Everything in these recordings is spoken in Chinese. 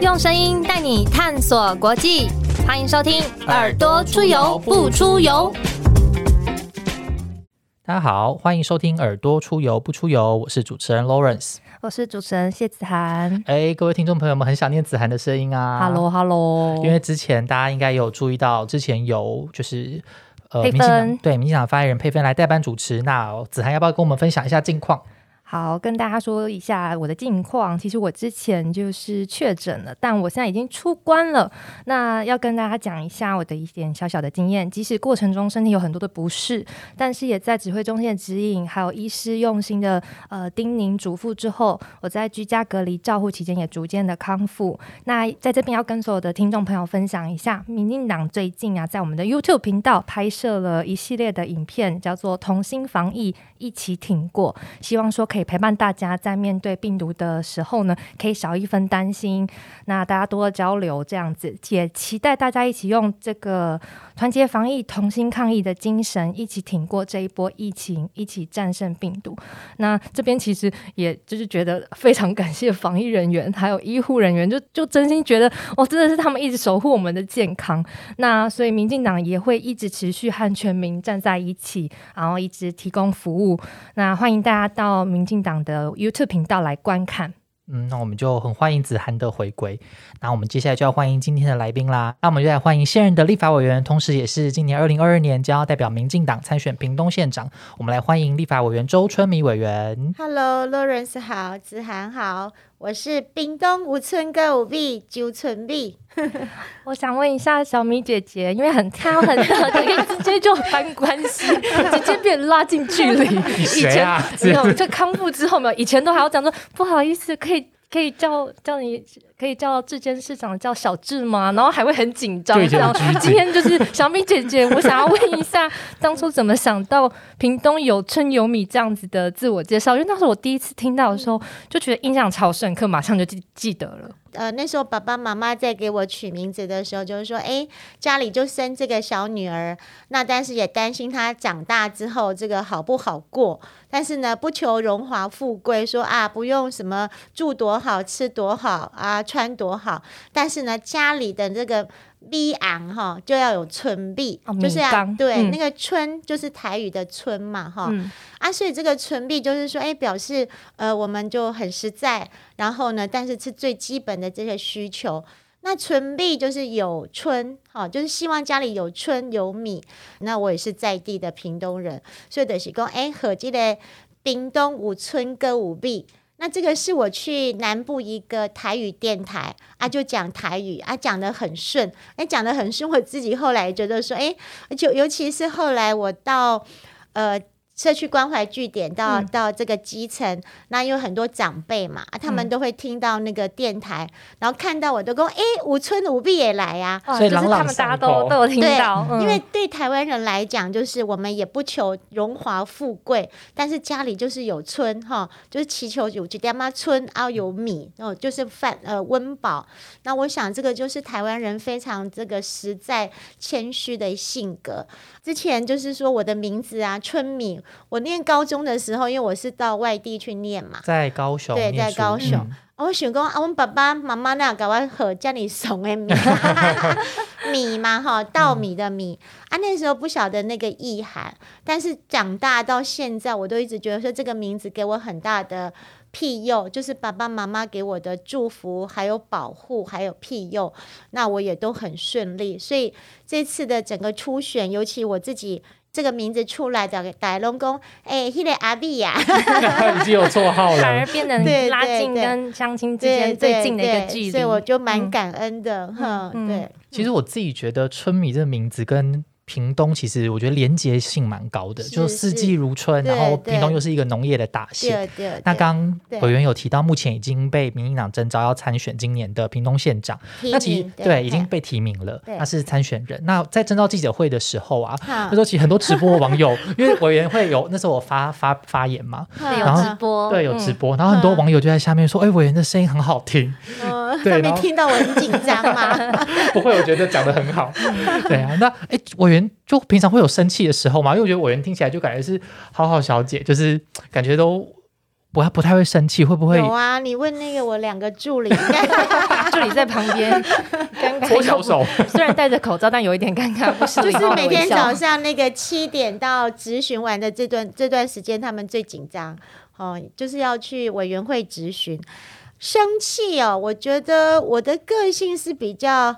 用声音带你探索国际，欢迎收听《耳朵出游不出游》。大家好，欢迎收听《耳朵出游不出游》，我是主持人 Lawrence。我是主持人谢子涵。哎，各位听众朋友们，很想念子涵的声音啊！Hello，Hello。因为之前大家应该有注意到，之前有就是呃，民进党对民进党发言人佩芬来代班主持，那子涵要不要跟我们分享一下近况？好，跟大家说一下我的近况。其实我之前就是确诊了，但我现在已经出关了。那要跟大家讲一下我的一点小小的经验。即使过程中身体有很多的不适，但是也在指挥中心的指引，还有医师用心的呃叮咛嘱咐之后，我在居家隔离照护期间也逐渐的康复。那在这边要跟所有的听众朋友分享一下，民进党最近啊，在我们的 YouTube 频道拍摄了一系列的影片，叫做“同心防疫，一起挺过”，希望说可以。陪伴大家在面对病毒的时候呢，可以少一分担心。那大家多交流这样子，也期待大家一起用这个团结防疫、同心抗疫的精神，一起挺过这一波疫情，一起战胜病毒。那这边其实也就是觉得非常感谢防疫人员，还有医护人员，就就真心觉得哦，真的是他们一直守护我们的健康。那所以民进党也会一直持续和全民站在一起，然后一直提供服务。那欢迎大家到民。进党的 YouTube 频道来观看。嗯，那我们就很欢迎子涵的回归。那我们接下来就要欢迎今天的来宾啦。那我们就来欢迎现任的立法委员，同时也是今年二零二二年将要代表民进党参选屏东县长。我们来欢迎立法委员周春米委员。Hello，Lawrence 好，子涵好。我是冰冻五村歌舞币九寸 B，，我想问一下小米姐姐，因为很跳很大，可以直接就翻关系，直接变拉近距离。以前没有，就康复之后没有，以前都还要讲说不好意思，可以。可以叫叫你，可以叫志坚市长叫小志吗？然后还会很紧张。然后，今天就是小米姐姐，我想要问一下，当初怎么想到屏东有春有米这样子的自我介绍？因为那时候我第一次听到的时候，就觉得印象超深刻，马上就记记得了。呃，那时候爸爸妈妈在给我取名字的时候，就是说，哎，家里就生这个小女儿，那但是也担心她长大之后这个好不好过，但是呢，不求荣华富贵，说啊，不用什么住多好，吃多好啊，穿多好，但是呢，家里的这个。米昂哈就要有春币，就是对那个春就是台语的春嘛哈啊，所以这个春币就是说，哎，表示呃我们就很实在，然后呢，但是是最基本的这些需求。那春币就是有春哈，就是希望家里有春有米。那我也是在地的屏东人，所以就是讲，哎，和这个屏东五春歌五币。那这个是我去南部一个台语电台啊，就讲台语啊，讲的很顺，哎，讲的很顺。我自己后来觉得说，哎，就尤其是后来我到呃。社区关怀据点到到这个基层，那有很多长辈嘛，他们都会听到那个电台，然后看到我都讲，哎，五村五必也来呀，所以他们大家都都有听到。因为对台湾人来讲，就是我们也不求荣华富贵，但是家里就是有村哈，就是祈求有几爹妈村啊有米哦，就是饭呃温饱。那我想这个就是台湾人非常这个实在谦虚的性格。之前就是说我的名字啊，春米。我念高中的时候，因为我是到外地去念嘛，在高雄，对，在高雄。我想讲啊，我爸爸妈妈那给我和家里送的米，米嘛哈，稻米的米啊。那时候不晓得那个意涵，但是长大到现在，我都一直觉得说这个名字给我很大的庇佑，就是爸爸妈妈给我的祝福，还有保护，还有庇佑，那我也都很顺利。所以这次的整个初选，尤其我自己。这个名字出来的大龙宫，哎，那个阿碧呀，已经有绰号了，反而变得拉近跟相亲之间最近的一个距离，所以我就蛮感恩的，哈，对。其实我自己觉得春米这个名字跟。屏东其实我觉得连结性蛮高的，就四季如春，然后屏东又是一个农业的大县。那刚委员有提到，目前已经被民进党征召要参选今年的屏东县长，那其实对已经被提名了，他是参选人。那在征召记者会的时候啊，那时候其实很多直播网友，因为委员会有那时候我发发发言嘛，然后直播对有直播，然后很多网友就在下面说：“哎，委员的声音很好听。”对，没听到我很紧张吗？不会，我觉得讲的很好。对啊，那哎，委员。就平常会有生气的时候嘛，因为我觉得委员听起来就感觉是好好小姐，就是感觉都不不太会生气，会不会？有啊，你问那个我两个助理，助理在旁边，搓小手，虽然戴着口罩，但有一点尴尬，不是？就是每天早上那个七点到执询完的这段这段时间，他们最紧张哦，就是要去委员会执询。生气哦，我觉得我的个性是比较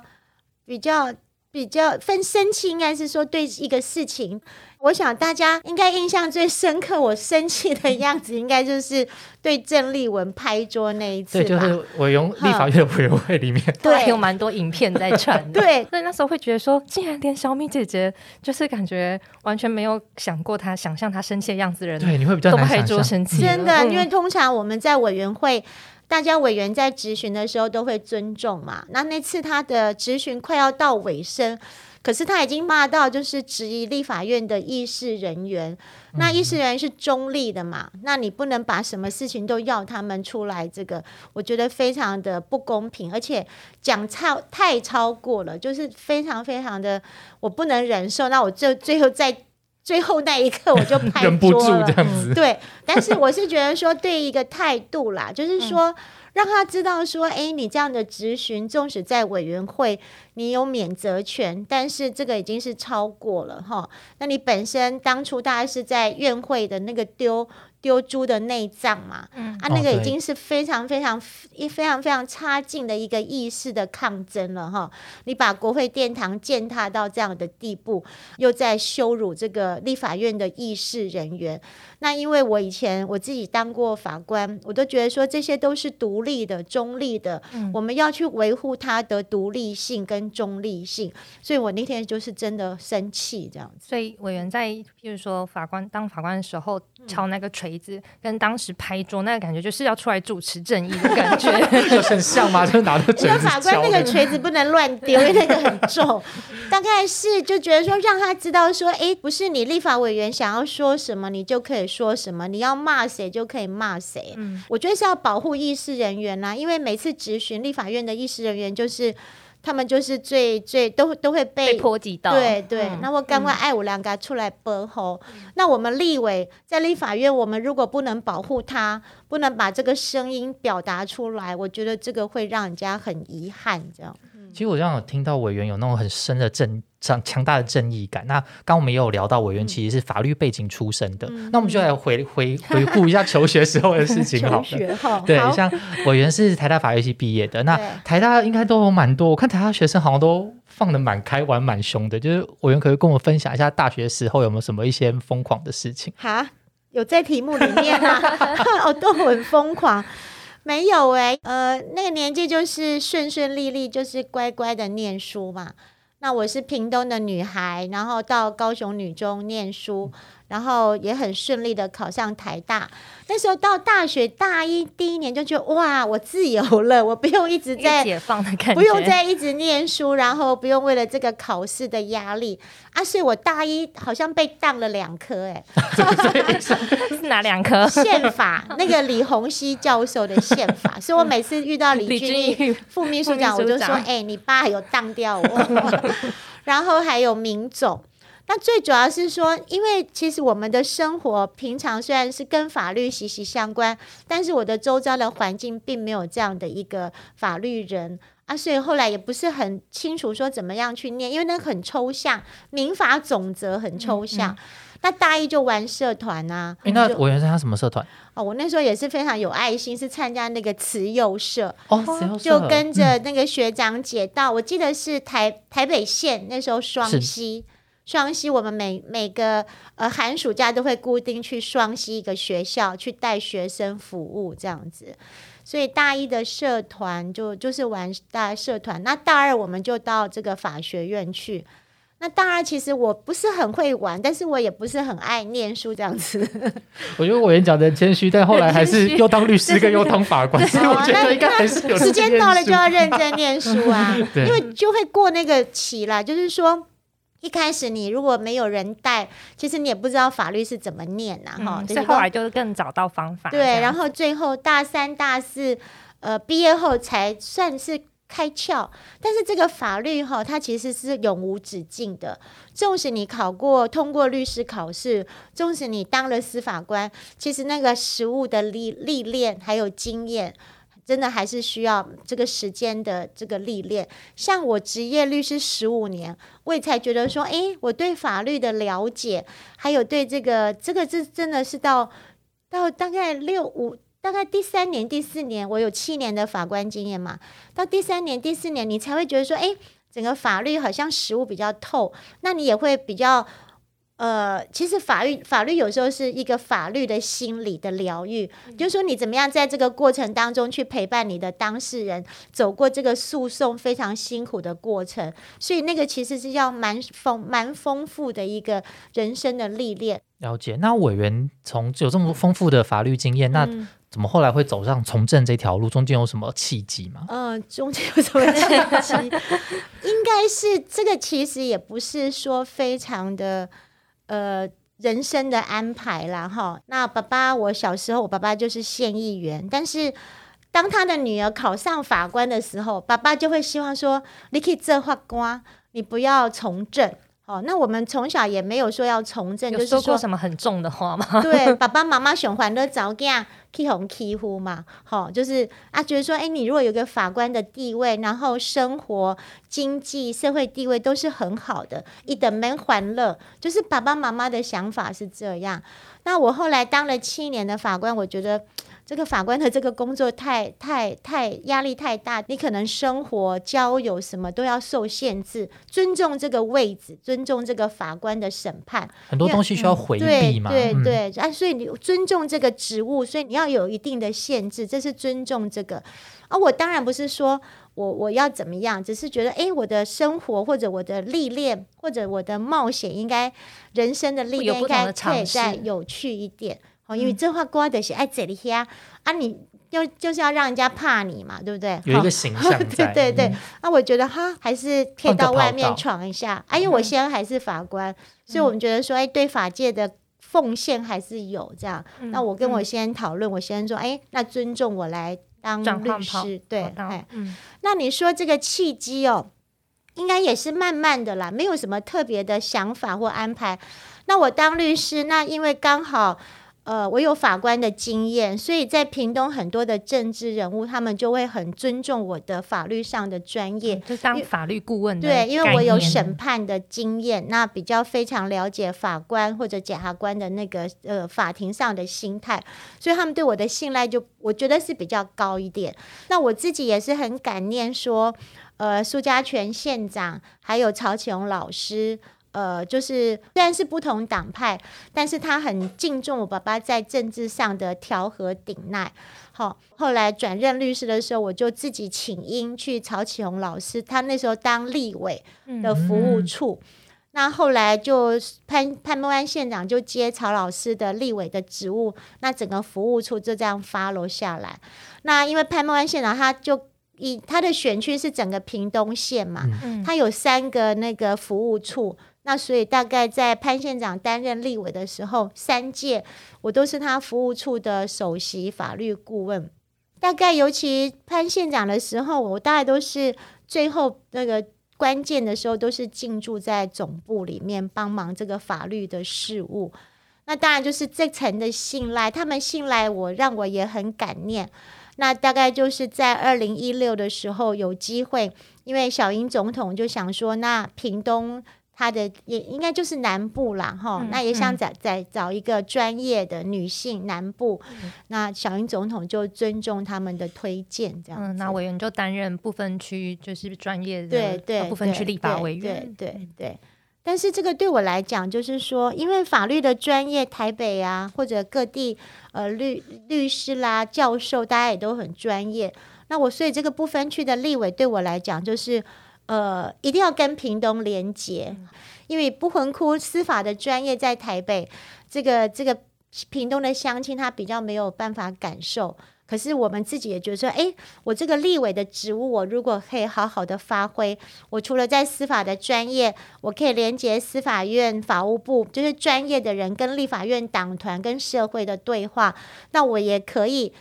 比较比较分生气，应该是说对一个事情。我想大家应该印象最深刻，我生气的样子，应该就是对郑丽文拍桌那一次对，就是我用立法院委员会里面，对，有蛮多影片在传。对，所以那时候会觉得说，竟然连小米姐姐，就是感觉完全没有想过她想象她生气的样子，人对，你会比较难拍桌生气。真的，因为通常我们在委员会，大家委员在质询的时候都会尊重嘛。那那次他的质询快要到尾声。可是他已经骂到，就是质疑立法院的议事人员。那议事人员是中立的嘛？那你不能把什么事情都要他们出来，这个我觉得非常的不公平，而且讲超太超过了，就是非常非常的我不能忍受。那我就最后在最后那一刻我就 拍忍不住这样子。对，但是我是觉得说对一个态度啦，就是说。让他知道说，哎，你这样的质询，纵使在委员会，你有免责权，但是这个已经是超过了哈。那你本身当初大概是在院会的那个丢。丢猪的内脏嘛，嗯啊，那个已经是非常非常一非常非常差劲的一个意识的抗争了哈。你把国会殿堂践踏到这样的地步，又在羞辱这个立法院的议事人员。那因为我以前我自己当过法官，我都觉得说这些都是独立的、中立的，我们要去维护它的独立性跟中立性。所以我那天就是真的生气这样子。所以委员在譬如说法官当法官的时候敲那个锤。锤子跟当时拍桌那个感觉，就是要出来主持正义的感觉，很像吗？就是拿着锤子。法官那个锤子不能乱 丢，因为那个很重。大概是就觉得说，让他知道说，哎，不是你立法委员想要说什么，你就可以说什么；你要骂谁就可以骂谁。嗯，我觉得是要保护议事人员啦，因为每次质询立法院的议事人员就是。他们就是最最都都会被波及到，对对。那我赶快爱五两个出来播吼。那我们立委在立法院，我们如果不能保护他，不能把这个声音表达出来，我觉得这个会让人家很遗憾，这样。其实我这样有听到委员有那种很深的正强强大的正义感。那刚我们也有聊到委员其实是法律背景出身的，那我们就来回回回顾一下求学时候的事情好了。对，像委员是台大法律系毕业的，那台大应该都有蛮多。我看台大学生好像都放的蛮开，玩蛮凶的。就是委员可以跟我分享一下大学时候有没有什么一些疯狂的事情？哈，有在题目里面吗？哦，都很疯狂。没有哎，呃，那个年纪就是顺顺利利，就是乖乖的念书嘛。那我是屏东的女孩，然后到高雄女中念书。然后也很顺利的考上台大，那时候到大学大一第一年就觉得哇，我自由了，我不用一直在解放的感觉，不用再一直念书，然后不用为了这个考试的压力。啊，所以我大一好像被当了两科，哎，是哪两科？宪法那个李洪熙教授的宪法，所以我每次遇到李俊毅副秘书长，我就说，哎，你爸有当掉我，然后还有民总。那最主要是说，因为其实我们的生活平常虽然是跟法律息息相关，但是我的周遭的环境并没有这样的一个法律人啊，所以后来也不是很清楚说怎么样去念，因为那很抽象，民法总则很抽象。那大一就玩社团啊？哎，那我原来参加什么社团？哦，我那时候也是非常有爱心，是参加那个慈幼社哦，就跟着那个学长姐到，我记得是台台北县那时候双溪。双溪，我们每每个呃寒暑假都会固定去双溪一个学校去带学生服务这样子，所以大一的社团就就是玩大社团，那大二我们就到这个法学院去。那大二其实我不是很会玩，但是我也不是很爱念书这样子。我觉得委员讲的谦虚，但后来还是 又当律师跟又当法官，所以我觉得应该还是有时间到了就要认真念书啊，因为就会过那个期啦，就是说。一开始你如果没有人带，其实你也不知道法律是怎么念呐，哈。所以后来就是更找到方法。对，然后最后大三、大四，呃，毕业后才算是开窍。但是这个法律哈，它其实是永无止境的。纵使你考过、通过律师考试，纵使你当了司法官，其实那个实务的历历练还有经验。真的还是需要这个时间的这个历练。像我职业律师十五年，我也才觉得说，哎，我对法律的了解，还有对这个这个这真的是到到大概六五，大概第三年、第四年，我有七年的法官经验嘛。到第三年、第四年，你才会觉得说，哎，整个法律好像实务比较透，那你也会比较。呃，其实法律法律有时候是一个法律的心理的疗愈，就是说你怎么样在这个过程当中去陪伴你的当事人走过这个诉讼非常辛苦的过程，所以那个其实是要蛮丰蛮丰富的一个人生的历练。了解，那委员从有这么丰富的法律经验，那怎么后来会走上从政这条路？中间有什么契机吗？嗯，中间有什么契机？应该是这个，其实也不是说非常的。呃，人生的安排啦，哈。那爸爸，我小时候，我爸爸就是县议员，但是当他的女儿考上法官的时候，爸爸就会希望说，你可以做法官，你不要从政。哦，那我们从小也没有说要从政，就是说什么很重的话吗？对，爸爸妈妈喜欢的早嫁欺哄欺负嘛，好，就是啊，觉得说，哎，你如果有个法官的地位，然后生活、经济、社会地位都是很好的，一等门欢乐，就是爸爸妈妈的想法是这样。那我后来当了七年的法官，我觉得。这个法官的这个工作太太太压力太大，你可能生活、交友什么都要受限制。尊重这个位置，尊重这个法官的审判，很多东西需要回避嘛。对对对，啊，所以你尊重这个职务，所以你要有一定的限制，这是尊重这个。啊，我当然不是说我我要怎么样，只是觉得，哎，我的生活或者我的历练或者我的冒险，应该人生的历练应该可以再有趣一点。因为这话瓜的是爱这里呀啊，你就就是要让人家怕你嘛，对不对？有一个形象对 对对。那我觉得哈，还是可以到外面闯一下。哎，因为我现在还是法官，所以我们觉得说，哎，对法界的奉献还是有这样。那我跟我先生讨论，我先生说，哎，那尊重我来当律师，对，哎，嗯。那你说这个契机哦，应该也是慢慢的啦，没有什么特别的想法或安排。那我当律师，那因为刚好。呃，我有法官的经验，所以在屏东很多的政治人物，他们就会很尊重我的法律上的专业，就当法律顾问。对，因为我有审判的经验，那比较非常了解法官或者检察官的那个呃法庭上的心态，所以他们对我的信赖就我觉得是比较高一点。那我自己也是很感念说，呃，苏家全县长还有曹启荣老师。呃，就是虽然是不同党派，但是他很敬重我爸爸在政治上的调和顶耐。好，后来转任律师的时候，我就自己请缨去曹启宏老师，他那时候当立委的服务处。那后来就潘潘孟安县长就接曹老师的立委的职务，那整个服务处就这样发落下来。那因为潘孟安县长他就以他的选区是整个屏东县嘛，他有三个那个服务处。那所以大概在潘县长担任立委的时候，三届我都是他服务处的首席法律顾问。大概尤其潘县长的时候，我大概都是最后那个关键的时候，都是进驻在总部里面帮忙这个法律的事务。那当然就是这层的信赖，他们信赖我，让我也很感念。那大概就是在二零一六的时候有机会，因为小英总统就想说，那屏东。他的也应该就是南部啦，哈，那也想再再找一个专业的女性南部，那小英总统就尊重他们的推荐，这样，嗯那委员就担任不分区就是专业的对对部分区立法委员，对对对。但是这个对我来讲，就是说，因为法律的专业，台北啊或者各地呃律律师啦、教授，大家也都很专业。那我所以这个不分区的立委对我来讲，就是。呃，一定要跟屏东连接，因为不魂窟司法的专业在台北，这个这个屏东的乡亲他比较没有办法感受。可是我们自己也觉得说，哎，我这个立委的职务，我如果可以好好的发挥，我除了在司法的专业，我可以连接司法院法务部，就是专业的人跟立法院党团跟社会的对话，那我也可以。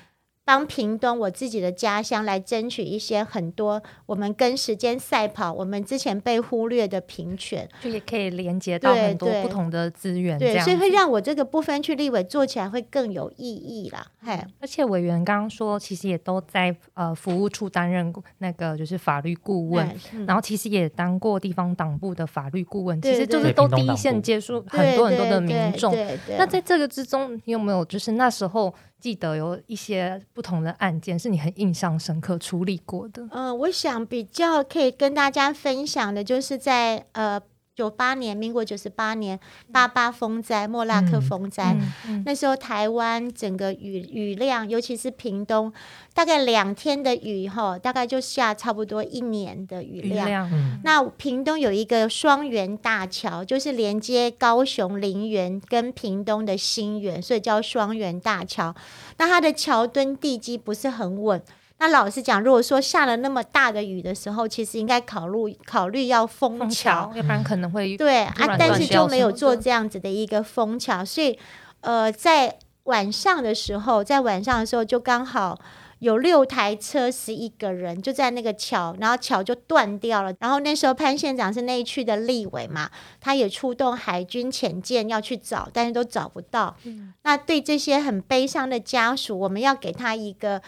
帮屏东我自己的家乡来争取一些很多我们跟时间赛跑，我们之前被忽略的平权，就也可以连接到很多不同的资源，对，所以会让我这个部分去立委做起来会更有意义啦。嘿，而且委员刚刚说，其实也都在呃服务处担任那个就是法律顾问，然后其实也当过地方党部的法律顾问，其实就是都第一线接触很多很多的民众。那在这个之中，你有没有就是那时候？记得有一些不同的案件是你很印象深刻处理过的。嗯，我想比较可以跟大家分享的，就是在呃九八年，民国九十八年八八风灾、莫拉克风灾，那时候台湾整个雨雨量，尤其是屏东。大概两天的雨哈，大概就下差不多一年的雨量。那屏东有一个双园大桥，就是连接高雄林园跟屏东的新园，所以叫双园大桥。那它的桥墩地基不是很稳。那老实讲，如果说下了那么大的雨的时候，其实应该考虑考虑要封桥，要不然可能会 对啊，但是就没有做这样子的一个封桥。所以呃，在晚上的时候，在晚上的时候就刚好。有六台车，十一个人就在那个桥，然后桥就断掉了。然后那时候潘县长是那一区的立委嘛，他也出动海军潜舰要去找，但是都找不到。那对这些很悲伤的家属，我们要给他一个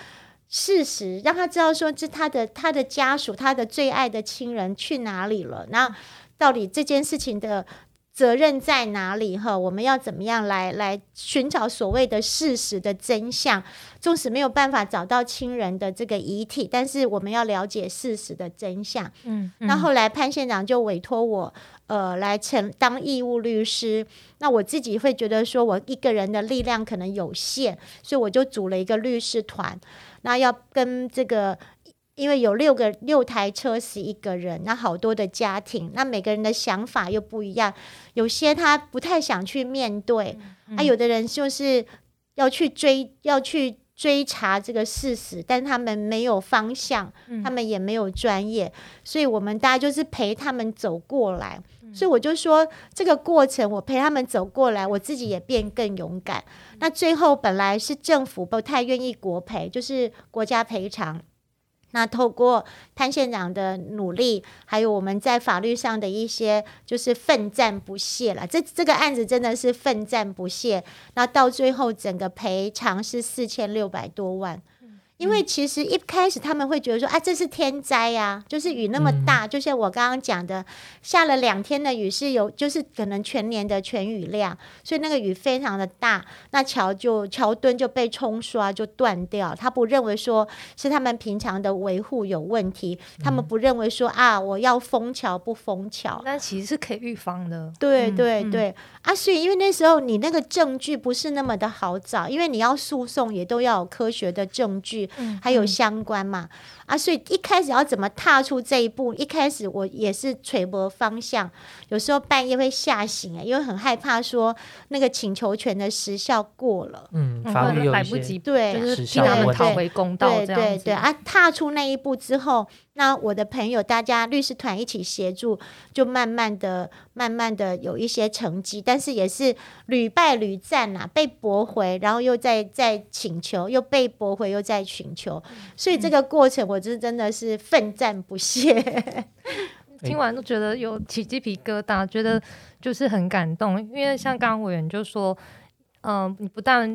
事实，让他知道说，这他的他的家属，他的最爱的亲人去哪里了？那到底这件事情的？责任在哪里？哈，我们要怎么样来来寻找所谓的事实的真相？纵使没有办法找到亲人的这个遗体，但是我们要了解事实的真相。嗯，那后来潘县长就委托我，呃，来承当义务律师。那我自己会觉得说，我一个人的力量可能有限，所以我就组了一个律师团。那要跟这个。因为有六个六台车是一个人，那好多的家庭，那每个人的想法又不一样。有些他不太想去面对，啊，有的人就是要去追，要去追查这个事实，但他们没有方向，他们也没有专业，所以我们大家就是陪他们走过来。所以我就说，这个过程我陪他们走过来，我自己也变更勇敢。那最后本来是政府不太愿意国赔，就是国家赔偿。那透过潘县长的努力，还有我们在法律上的一些就是奋战不懈了，这这个案子真的是奋战不懈。那到最后，整个赔偿是四千六百多万。因为其实一开始他们会觉得说，啊，这是天灾呀，就是雨那么大，就像我刚刚讲的，下了两天的雨是有，就是可能全年的全雨量，所以那个雨非常的大，那桥就桥墩就被冲刷就断掉。他不认为说是他们平常的维护有问题，他们不认为说啊，我要封桥不封桥，那其实是可以预防的。对对对，啊，所以因为那时候你那个证据不是那么的好找，因为你要诉讼也都要有科学的证据。还有相关嘛？啊，所以一开始要怎么踏出这一步？一开始我也是垂摸方向，有时候半夜会吓醒哎，因为很害怕说那个请求权的时效过了，嗯，法律来不及，对，就是替他们讨回公道，对对对啊，踏出那一步之后。那我的朋友，大家律师团一起协助，就慢慢的、慢慢的有一些成绩，但是也是屡败屡战呐，被驳回，然后又再再请求，又被驳回，又再请求，所以这个过程，我是真的是奋战不懈。听完都觉得有起鸡皮疙瘩，觉得就是很感动，因为像刚刚委员就说，嗯，你不但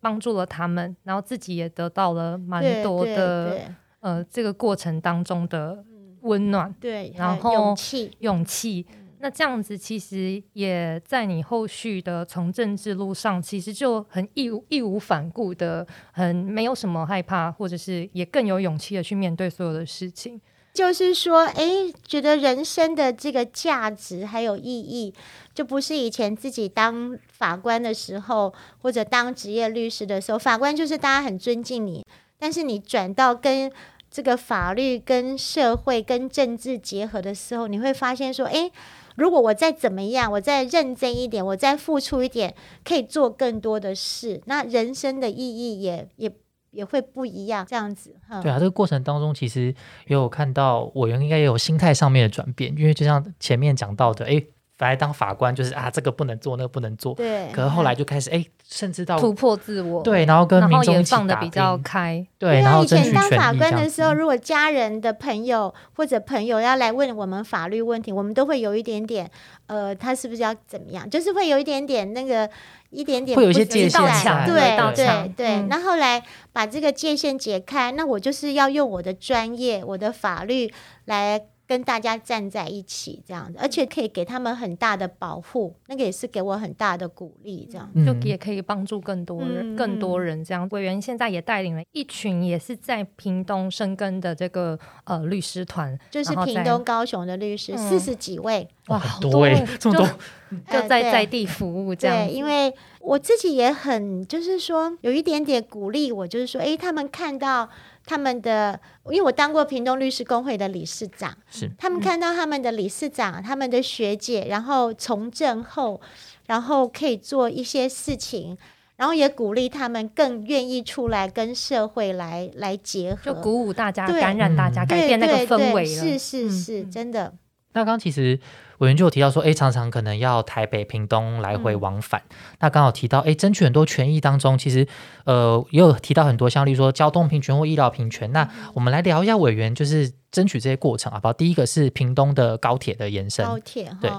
帮助了他们，然后自己也得到了蛮多的。呃，这个过程当中的温暖，对，然后勇气，勇气，那这样子其实也在你后续的从政治路上，其实就很义无义无反顾的，很没有什么害怕，或者是也更有勇气的去面对所有的事情。就是说，哎，觉得人生的这个价值还有意义，就不是以前自己当法官的时候，或者当职业律师的时候，法官就是大家很尊敬你。但是你转到跟这个法律、跟社会、跟政治结合的时候，你会发现说，哎，如果我再怎么样，我再认真一点，我再付出一点，可以做更多的事，那人生的意义也也也会不一样。这样子，对啊，这个过程当中，其实也有看到委员应该也有心态上面的转变，因为就像前面讲到的，哎。本来当法官就是啊，这个不能做，那个不能做。对。可是后来就开始哎，甚至到突破自我。对，然后跟民众放的比较开。对，然后以前当法官的时候，如果家人的朋友或者朋友要来问我们法律问题，我们都会有一点点，呃，他是不是要怎么样？就是会有一点点那个一点点会有一些界限对对对。那后来把这个界限解开，那我就是要用我的专业、我的法律来。跟大家站在一起，这样子，而且可以给他们很大的保护，那个也是给我很大的鼓励，这样就也可以帮助更多人，更多人这样。委员现在也带领了一群也是在屏东生根的这个呃律师团，就是屏东、高雄的律师，四十几位，哇，好多哎，这么多，就在在地服务这样。对，因为我自己也很，就是说有一点点鼓励我，就是说，哎，他们看到。他们的，因为我当过屏东律师工会的理事长，是他们看到他们的理事长、他们的学姐，然后从政后，然后可以做一些事情，然后也鼓励他们更愿意出来跟社会来来结合，就鼓舞大家、感染大家、改变那个氛围是是是，真的。那刚其实。委员就有提到说，哎，常常可能要台北、屏东来回往返。那刚好提到，哎，争取很多权益当中，其实，呃，也有提到很多，像例如说交通平权或医疗平权。那我们来聊一下委员，就是争取这些过程啊。好，第一个是屏东的高铁的延伸。高铁对，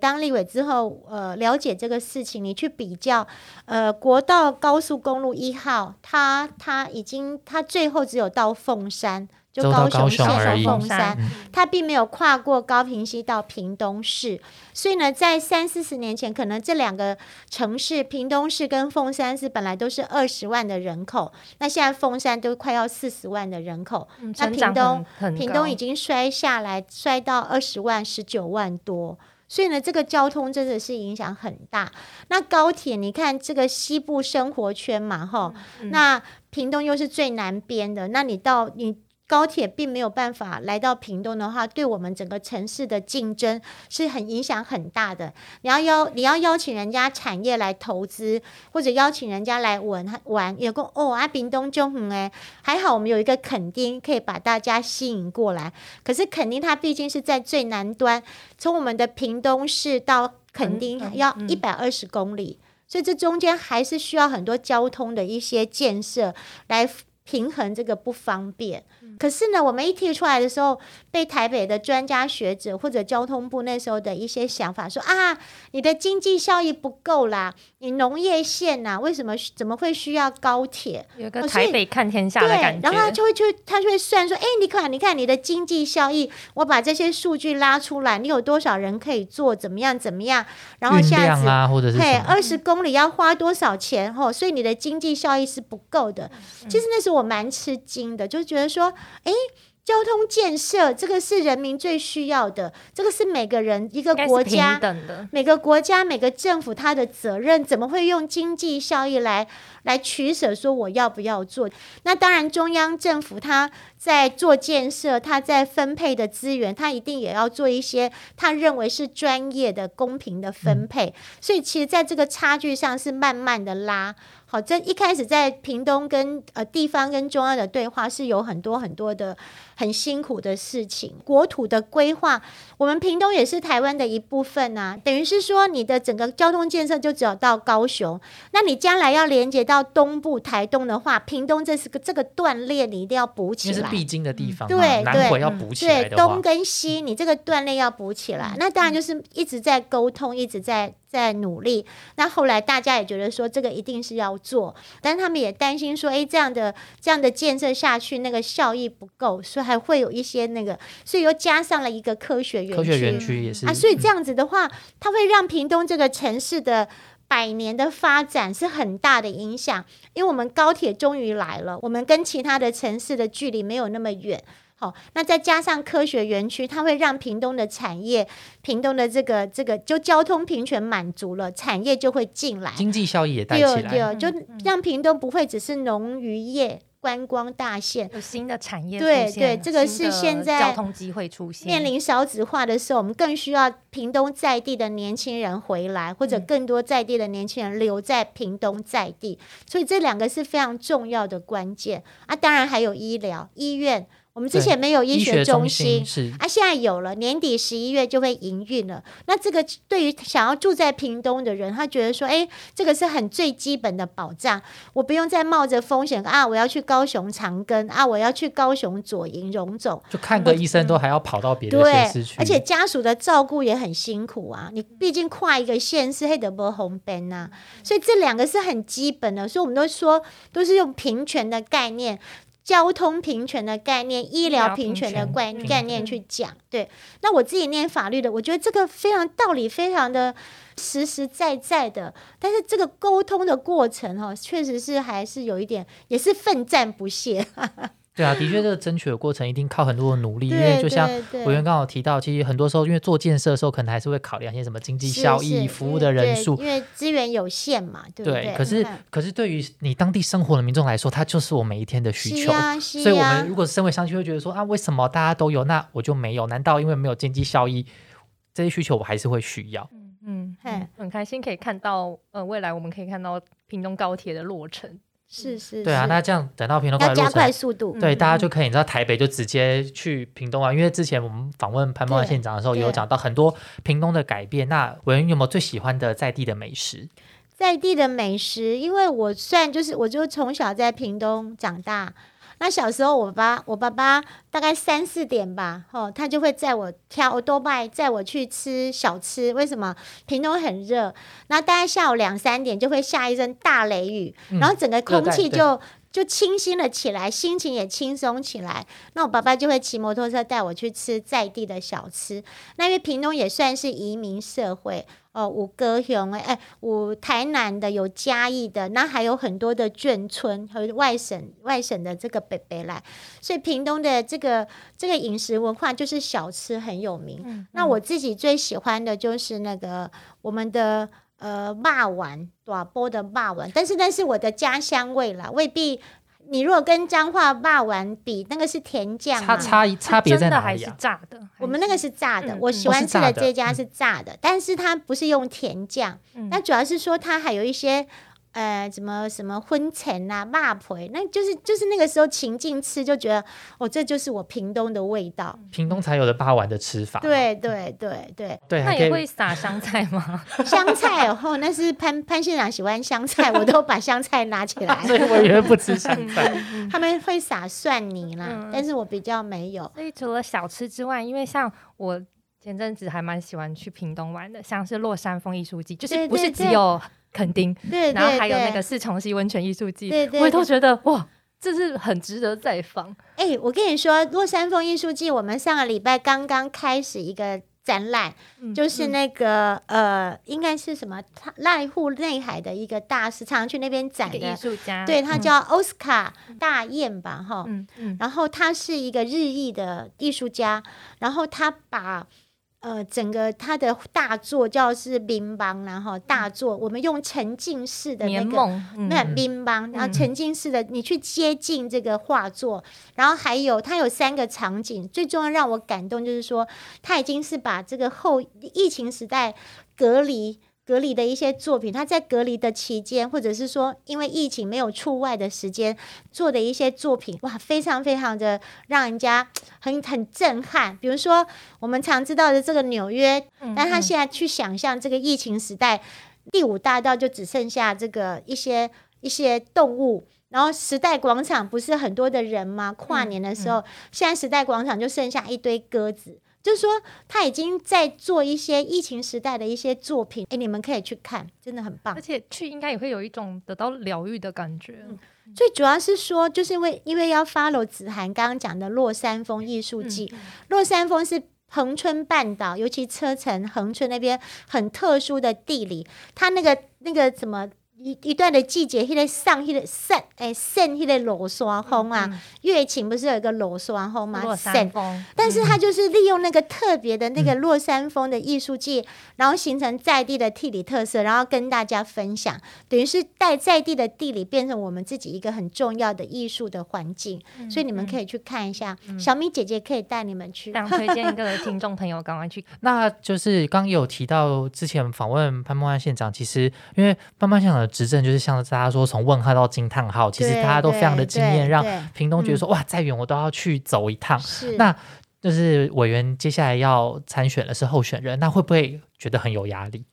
当立委之后，呃，了解这个事情，你去比较，呃，国道高速公路一号，它它已经，它最后只有到凤山。就高雄县的凤山，它并没有跨过高平溪到屏东市，所以呢，在三四十年前，可能这两个城市，屏东市跟凤山市本来都是二十万的人口，那现在凤山都快要四十万的人口，那屏东屏东已经摔下来，摔到二十万、十九万多，所以呢，这个交通真的是影响很大。那高铁，你看这个西部生活圈嘛，哈，那屏东又是最南边的，那你到你。高铁并没有办法来到屏东的话，对我们整个城市的竞争是很影响很大的。你要邀你要邀请人家产业来投资，或者邀请人家来玩玩，有个哦啊，屏东就很哎，还好我们有一个垦丁可以把大家吸引过来。可是垦丁它毕竟是在最南端，从我们的屏东市到垦丁要一百二十公里，所以这中间还是需要很多交通的一些建设来。平衡这个不方便，可是呢，我们一提出来的时候，被台北的专家学者或者交通部那时候的一些想法说啊，你的经济效益不够啦，你农业县呐，为什么怎么会需要高铁？有个台北看天下的感觉。然后他就会去，他就会算说，哎，你看，你看你的经济效益，我把这些数据拉出来，你有多少人可以做，怎么样怎么样？然后下次，啊，或者是嘿，二十公里要花多少钱？吼，所以你的经济效益是不够的。其实那时候。我蛮吃惊的，就觉得说，哎，交通建设这个是人民最需要的，这个是每个人一个国家每个国家每个政府他的责任，怎么会用经济效益来来取舍？说我要不要做？那当然，中央政府他在做建设，他在分配的资源，他一定也要做一些他认为是专业的、公平的分配。所以，其实在这个差距上是慢慢的拉。好，这一开始在屏东跟呃地方跟中央的对话是有很多很多的很辛苦的事情。国土的规划，我们屏东也是台湾的一部分啊，等于是说你的整个交通建设就只有到高雄，那你将来要连接到东部台东的话，屏东这是个这个断裂，你一定要补起来，是必经的地方，对对，要补起来对，东跟西，你这个断裂要补起来，那当然就是一直在沟通，一直在。在努力，那后来大家也觉得说这个一定是要做，但是他们也担心说，哎，这样的这样的建设下去，那个效益不够，所以还会有一些那个，所以又加上了一个科学园区，科学园区也是啊，所以这样子的话，它会让屏东这个城市的百年的发展是很大的影响，因为我们高铁终于来了，我们跟其他的城市的距离没有那么远。哦，那再加上科学园区，它会让屏东的产业、屏东的这个这个就交通平权满足了，产业就会进来，经济效益也带起来，对，就让屏东不会只是农渔业、观光大县，有新的产业对对，这个是现在交通机会出现，面临少子化的时候，我们更需要屏东在地的年轻人回来，或者更多在地的年轻人留在屏东在地，所以这两个是非常重要的关键啊。当然还有医疗医院。我们之前没有医学中心，是啊，现在有了，年底十一月就会营运了。那这个对于想要住在屏东的人，他觉得说，哎，这个是很最基本的保障，我不用再冒着风险啊，我要去高雄长庚啊，我要去高雄左营荣总，就看个医生都还要跑到别的县市去，而且家属的照顾也很辛苦啊。你毕竟跨一个县市，黑德波红边呐，所以这两个是很基本的，所以我们都说都是用平权的概念。交通平权的概念，医疗平权的概概念去讲，对。那我自己念法律的，我觉得这个非常道理，非常的实实在在的。但是这个沟通的过程，哈，确实是还是有一点，也是奋战不懈。对啊，的确，这个争取的过程一定靠很多的努力，因为就像委员刚好提到，其实很多时候，因为做建设的时候，可能还是会考量一些什么经济效益、服务的人数，因为资源有限嘛，对不对？可是，可是对于你当地生活的民众来说，它就是我每一天的需求。所以，我们如果身为商区，会觉得说啊，为什么大家都有，那我就没有？难道因为没有经济效益，这些需求我还是会需要？嗯嗯，很开心可以看到，呃，未来我们可以看到屏东高铁的落成。是是，对啊，那这样等到屏东要加快速度，对，大家就可以你知道台北就直接去屏东啊，因为之前我们访问潘茂县长的时候，有讲到很多屏东的改变。那委员有没有最喜欢的在地的美食？在地的美食，因为我算就是我就从小在屏东长大。那小时候，我爸我爸爸大概三四点吧，哦，他就会载我挑多拜载我去吃小吃。为什么？屏东很热，那大概下午两三点就会下一阵大雷雨，然后整个空气就就清新了起来，心情也轻松起来。那我爸爸就会骑摩托车带我去吃在地的小吃。那因为屏东也算是移民社会。哦，五高雄哎哎，五台南的有嘉义的，那还有很多的眷村和外省外省的这个北北来，所以屏东的这个这个饮食文化就是小吃很有名。那我自己最喜欢的就是那个我们的呃霸丸，短波的霸丸，但是那是我的家乡味啦，未必。你如果跟彰化霸丸比，那个是甜酱，差差差别在哪里？还是炸的？我们那个是炸的，我喜欢吃的这家是炸的，但是它不是用甜酱，那主要是说它还有一些。呃，什么什么婚前啊，骂婆，那就是就是那个时候情境吃，就觉得哦，这就是我屏东的味道，屏东才有的八碗的吃法。对对对对对，那也会撒香菜吗？香菜哦，那是潘潘县长喜欢香菜，我都把香菜拿起来。所以我也不吃香菜。他们会撒蒜泥啦，但是我比较没有。所以除了小吃之外，因为像我前阵子还蛮喜欢去屏东玩的，像是落山风艺术季，就是不是只有。肯定，对，然后还有那个四重溪温泉艺术季，我都觉得哇，这是很值得再访。哎，我跟你说，落山风艺术季，我们上个礼拜刚刚开始一个展览，就是那个呃，应该是什么濑户内海的一个大师，常常去那边展的。艺术家，对他叫奥斯卡大雁吧，哈，嗯嗯，然后他是一个日裔的艺术家，然后他把。呃，整个他的大作叫是《冰邦》，然后大作我们用沉浸式的那个那《冰邦》，然后沉浸式的你去接近这个画作，然后还有它有三个场景，最重要让我感动就是说，他已经是把这个后疫情时代隔离。隔离的一些作品，他在隔离的期间，或者是说因为疫情没有出外的时间做的一些作品，哇，非常非常的让人家很很震撼。比如说我们常知道的这个纽约，但他现在去想象这个疫情时代，第五大道就只剩下这个一些一些动物，然后时代广场不是很多的人吗？跨年的时候，现在时代广场就剩下一堆鸽子。就是说，他已经在做一些疫情时代的一些作品，哎，你们可以去看，真的很棒。而且去应该也会有一种得到疗愈的感觉。最主要是说，就是因为因为要 follow 子涵刚刚讲的落山风艺术季，落山风是恒春半岛，尤其车城恒春那边很特殊的地理，它那个那个什么。一一段的季节，迄个上迄个圣诶圣迄个落山风啊，月琴不是有一个落山风吗？落山风，但是它就是利用那个特别的那个落山风的艺术季，然后形成在地的地理特色，然后跟大家分享，等于是带在地的地理变成我们自己一个很重要的艺术的环境，所以你们可以去看一下。小米姐姐可以带你们去，想推荐 一个听众朋友赶快去。那就是刚有提到之前访问潘梦安县长，其实因为潘梦县长的。执政就是像大家说从问号到惊叹号，其实大家都非常的惊艳，让屏东觉得说哇，再远我都要去走一趟。那就是委员接下来要参选的是候选人，那会不会觉得很有压力？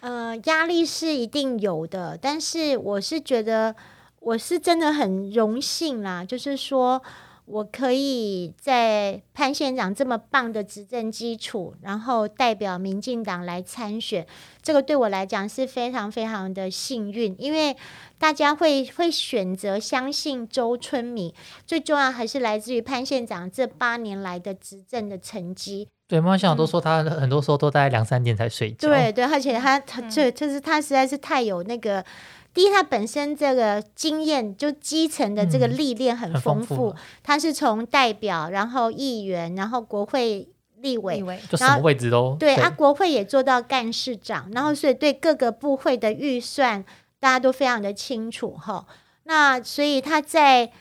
呃，压力是一定有的，但是我是觉得我是真的很荣幸啦，就是说。我可以在潘县长这么棒的执政基础，然后代表民进党来参选，这个对我来讲是非常非常的幸运，因为大家会会选择相信周春米，最重要还是来自于潘县长这八年来的执政的成绩。对，潘县长都说他很多时候都大概两三点才睡觉。对对，而且他他这就是他实在是太有那个。第一，他本身这个经验就基层的这个历练很丰富，他是从代表，然后议员，然后国会立委，就什么位置都对。啊，国会也做到干事长，然后所以对各个部会的预算，大家都非常的清楚哈。那所以他在。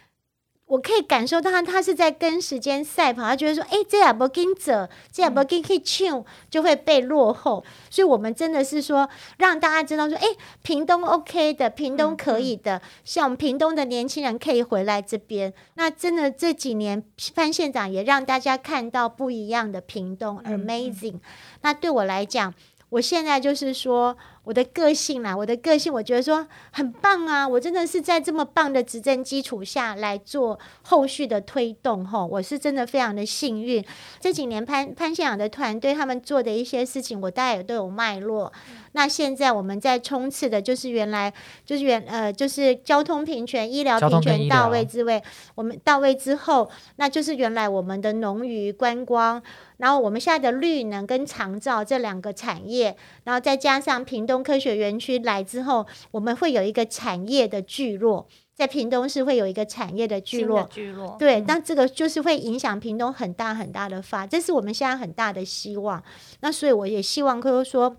我可以感受到他，他是在跟时间赛跑。他觉得说：“哎，这也不跟着，这也不跟可以唱，就会被落后。”所以，我们真的是说，让大家知道说：“哎，屏东 OK 的，屏东可以的，像我们屏东的年轻人可以回来这边。”那真的这几年，潘县长也让大家看到不一样的屏东，amazing。那对我来讲，我现在就是说。我的个性啦，我的个性，我觉得说很棒啊！我真的是在这么棒的执政基础下来做后续的推动，吼，我是真的非常的幸运。这几年潘潘县长的团队他们做的一些事情，我大概也都有脉络。那现在我们在冲刺的就是原来就是原呃就是交通平权、医疗平权到位之位，我们到位之后，那就是原来我们的农渔观光。然后我们现在的绿能跟长照这两个产业，然后再加上屏东科学园区来之后，我们会有一个产业的聚落，在屏东是会有一个产业的聚落。聚落对，那这个就是会影响屏东很大很大的发，这是我们现在很大的希望。那所以我也希望，就是说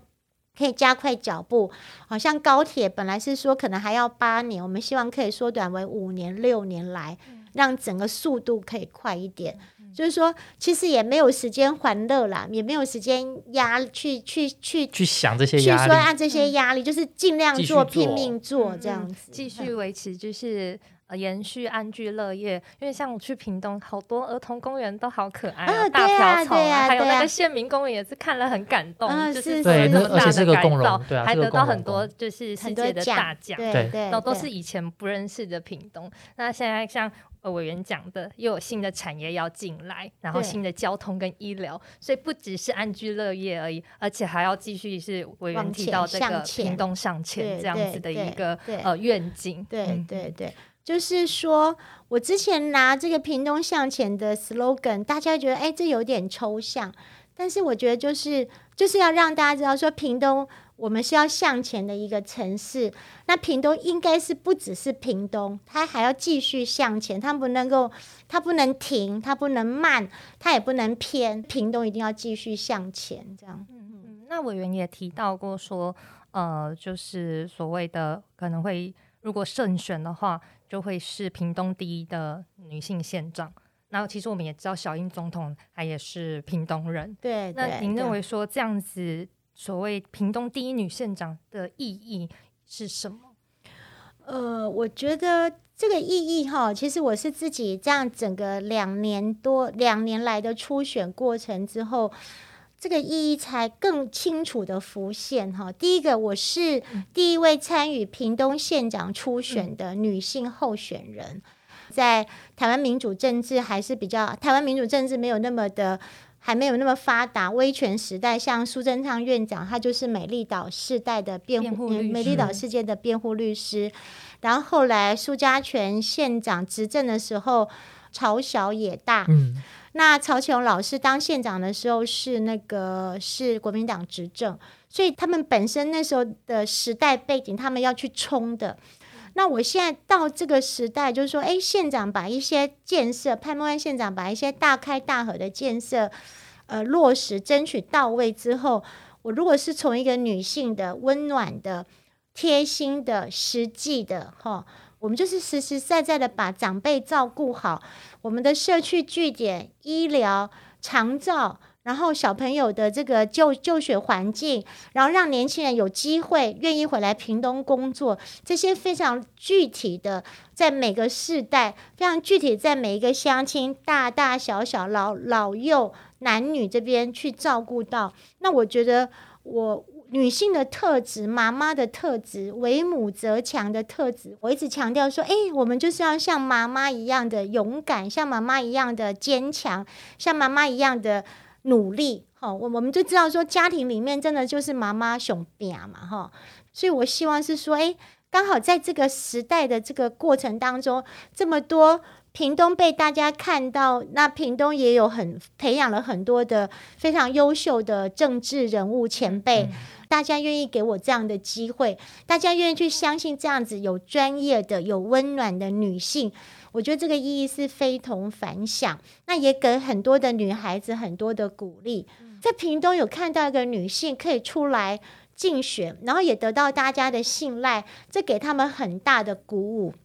可以加快脚步。好像高铁本来是说可能还要八年，我们希望可以缩短为五年、六年来，让整个速度可以快一点。就是说，其实也没有时间欢乐啦，也没有时间压去去去去想这些压力，去说按这些压力，就是尽量做，拼命做这样子，继续维持，就是呃延续安居乐业。因为像我去屏东，好多儿童公园都好可爱啊，大瓢虫啊，还有那个县民公园也是看了很感动，就是对，而且是个共荣，对啊，还得到很多就是世界的大奖，对对，都都是以前不认识的屏东。那现在像。委员讲的，又有新的产业要进来，然后新的交通跟医疗，所以不只是安居乐业而已，而且还要继续是委员提到这个屏东上前这样子的一个呃愿景。对对对，就是说我之前拿这个屏东向前的 slogan，大家觉得哎这有点抽象，但是我觉得就是就是要让大家知道说屏东。我们是要向前的一个城市，那屏东应该是不只是屏东，它还要继续向前，它不能够，它不能停，它不能慢，它也不能偏，屏东一定要继续向前，这样。嗯嗯。那委员也提到过说，呃，就是所谓的可能会如果胜选的话，就会是屏东第一的女性县长。然后其实我们也知道小英总统她也是屏东人，对。那您认为说这样子？所谓屏东第一女县长的意义是什么？呃，我觉得这个意义哈，其实我是自己这样整个两年多两年来的初选过程之后，这个意义才更清楚的浮现哈。第一个，我是第一位参与屏东县长初选的女性候选人，在台湾民主政治还是比较台湾民主政治没有那么的。还没有那么发达，威权时代，像苏贞昌院长，他就是美丽岛世代的辩护，美丽岛事件的辩护律师。然后后来苏家全县长执政的时候，朝小也大。嗯，那曹启荣老师当县长的时候是那个是国民党执政，所以他们本身那时候的时代背景，他们要去冲的。那我现在到这个时代，就是说，哎，县长把一些建设，潘孟安县长把一些大开大合的建设，呃，落实争取到位之后，我如果是从一个女性的温暖的、贴心的、实际的，哈，我们就是实实在在的把长辈照顾好，我们的社区据点、医疗、长照。然后小朋友的这个就就学环境，然后让年轻人有机会愿意回来屏东工作，这些非常具体的，在每个世代非常具体，在每一个乡亲大大小小老老幼男女这边去照顾到。那我觉得我女性的特质，妈妈的特质，为母则强的特质，我一直强调说，哎，我们就是要像妈妈一样的勇敢，像妈妈一样的坚强，像妈妈一样的。努力，哈，我我们就知道说，家庭里面真的就是妈妈熊病嘛，哈，所以我希望是说，哎，刚好在这个时代的这个过程当中，这么多屏东被大家看到，那屏东也有很培养了很多的非常优秀的政治人物前辈，大家愿意给我这样的机会，大家愿意去相信这样子有专业的、有温暖的女性。我觉得这个意义是非同凡响，那也给很多的女孩子很多的鼓励。在屏东有看到一个女性可以出来竞选，然后也得到大家的信赖，这给他们很大的鼓舞。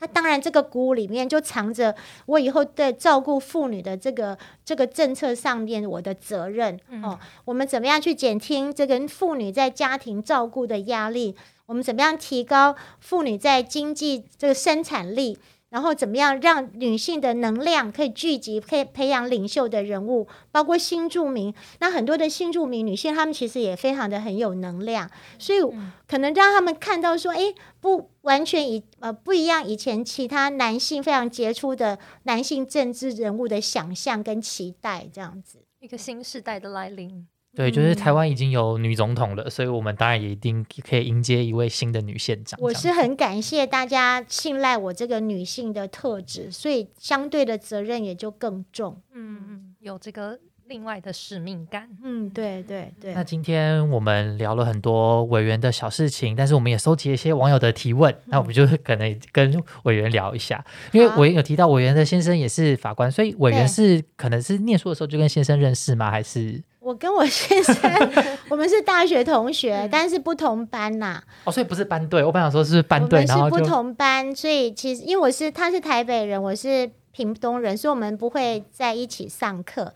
那当然，这个鼓舞里面就藏着我以后在照顾妇女的这个这个政策上面我的责任哦。我们怎么样去减轻这个妇女在家庭照顾的压力？我们怎么样提高妇女在经济这个生产力？然后怎么样让女性的能量可以聚集，可以培养领袖的人物，包括新住民。那很多的新住民女性，她们其实也非常的很有能量，所以可能让他们看到说，哎，不完全以呃不一样，以前其他男性非常杰出的男性政治人物的想象跟期待，这样子一个新时代的来临。对，就是台湾已经有女总统了，所以我们当然也一定可以迎接一位新的女县长。我是很感谢大家信赖我这个女性的特质，所以相对的责任也就更重。嗯嗯，有这个另外的使命感。嗯，对对对。那今天我们聊了很多委员的小事情，但是我们也收集了一些网友的提问，那我们就可能跟委员聊一下，因为委员有提到委员的先生也是法官，所以委员是可能是念书的时候就跟先生认识吗？还是？我跟我先生，我们是大学同学，但是不同班呐。哦，所以不是班队。我本想说是班队，然后是不同班，所以其实因为我是他是台北人，我是屏东人，所以我们不会在一起上课。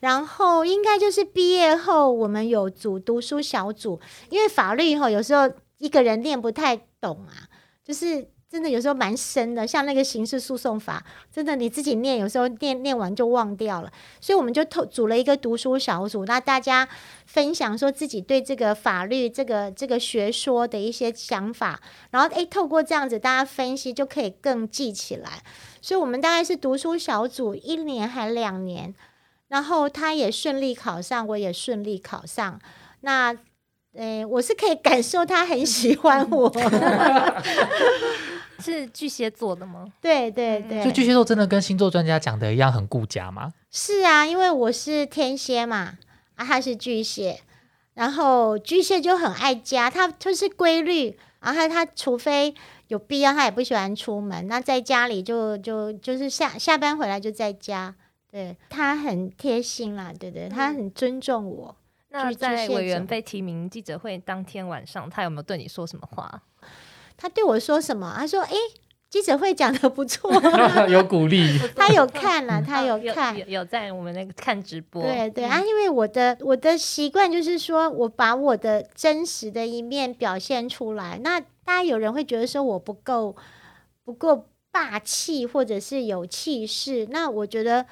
然后应该就是毕业后，我们有组读书小组，因为法律哈有时候一个人念不太懂啊，就是。真的有时候蛮深的，像那个刑事诉讼法，真的你自己念，有时候念念完就忘掉了。所以我们就透组了一个读书小组，那大家分享说自己对这个法律、这个这个学说的一些想法，然后诶，透过这样子大家分析，就可以更记起来。所以我们大概是读书小组一年还两年，然后他也顺利考上，我也顺利考上。那诶，我是可以感受他很喜欢我。是巨蟹座的吗？对对对，就巨蟹座真的跟星座专家讲的一样很顾家吗？是啊，因为我是天蝎嘛，啊，他是巨蟹，然后巨蟹就很爱家，他就是规律，然后他除非有必要，他也不喜欢出门，那在家里就就就是下下班回来就在家，对他很贴心啦，对对，他很尊重我。那在委员被提名记者会当天晚上，他有没有对你说什么话？他对我说什么？他说：“哎，记者会讲的不错，有鼓励。他有看了，他有看，有在我们那个看直播。对对啊，因为我的我的习惯就是说我把我的真实的一面表现出来。那大家有人会觉得说我不够不够霸气，或者是有气势，那我觉得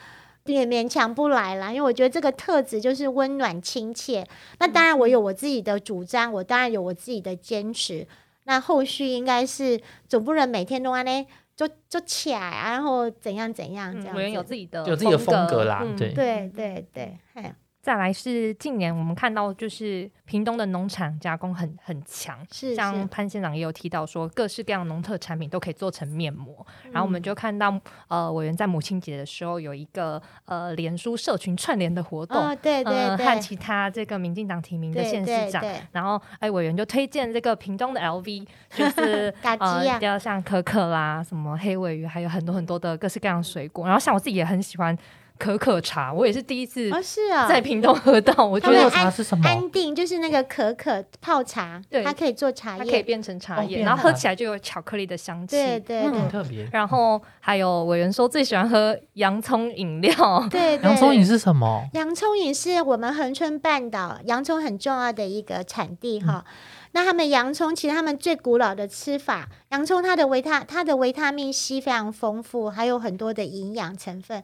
也勉强不来了。因为我觉得这个特质就是温暖亲切。那当然，我有我自己的主张，我当然有我自己的坚持。”那后续应该是总不能每天都安呢，就就起来，然后怎样怎样这样。有人有自己的有自己的风格啦，对对对对，再来是近年我们看到，就是屏东的农产加工很很强，是像潘县长也有提到说，各式各样农特产品都可以做成面膜。然后我们就看到，呃，委员在母亲节的时候有一个呃，脸书社群串联的活动，对对对，和其他这个民进党提名的县市长，然后哎，委员就推荐这个屏东的 LV，就是 呃，要像可可啦，什么黑尾鱼，还有很多很多的各式各样水果。然后像我自己也很喜欢。可可茶，我也是第一次哦，是啊，在屏东喝到。我觉得茶是什么？安定就是那个可可泡茶，对，它可以做茶叶，它可以变成茶叶，然后喝起来就有巧克力的香气，对对，很特别。然后还有委员说最喜欢喝洋葱饮料，对，洋葱饮是什么？洋葱饮是我们恒春半岛洋葱很重要的一个产地哈。那他们洋葱其实他们最古老的吃法，洋葱它的维他它的维他命 C 非常丰富，还有很多的营养成分。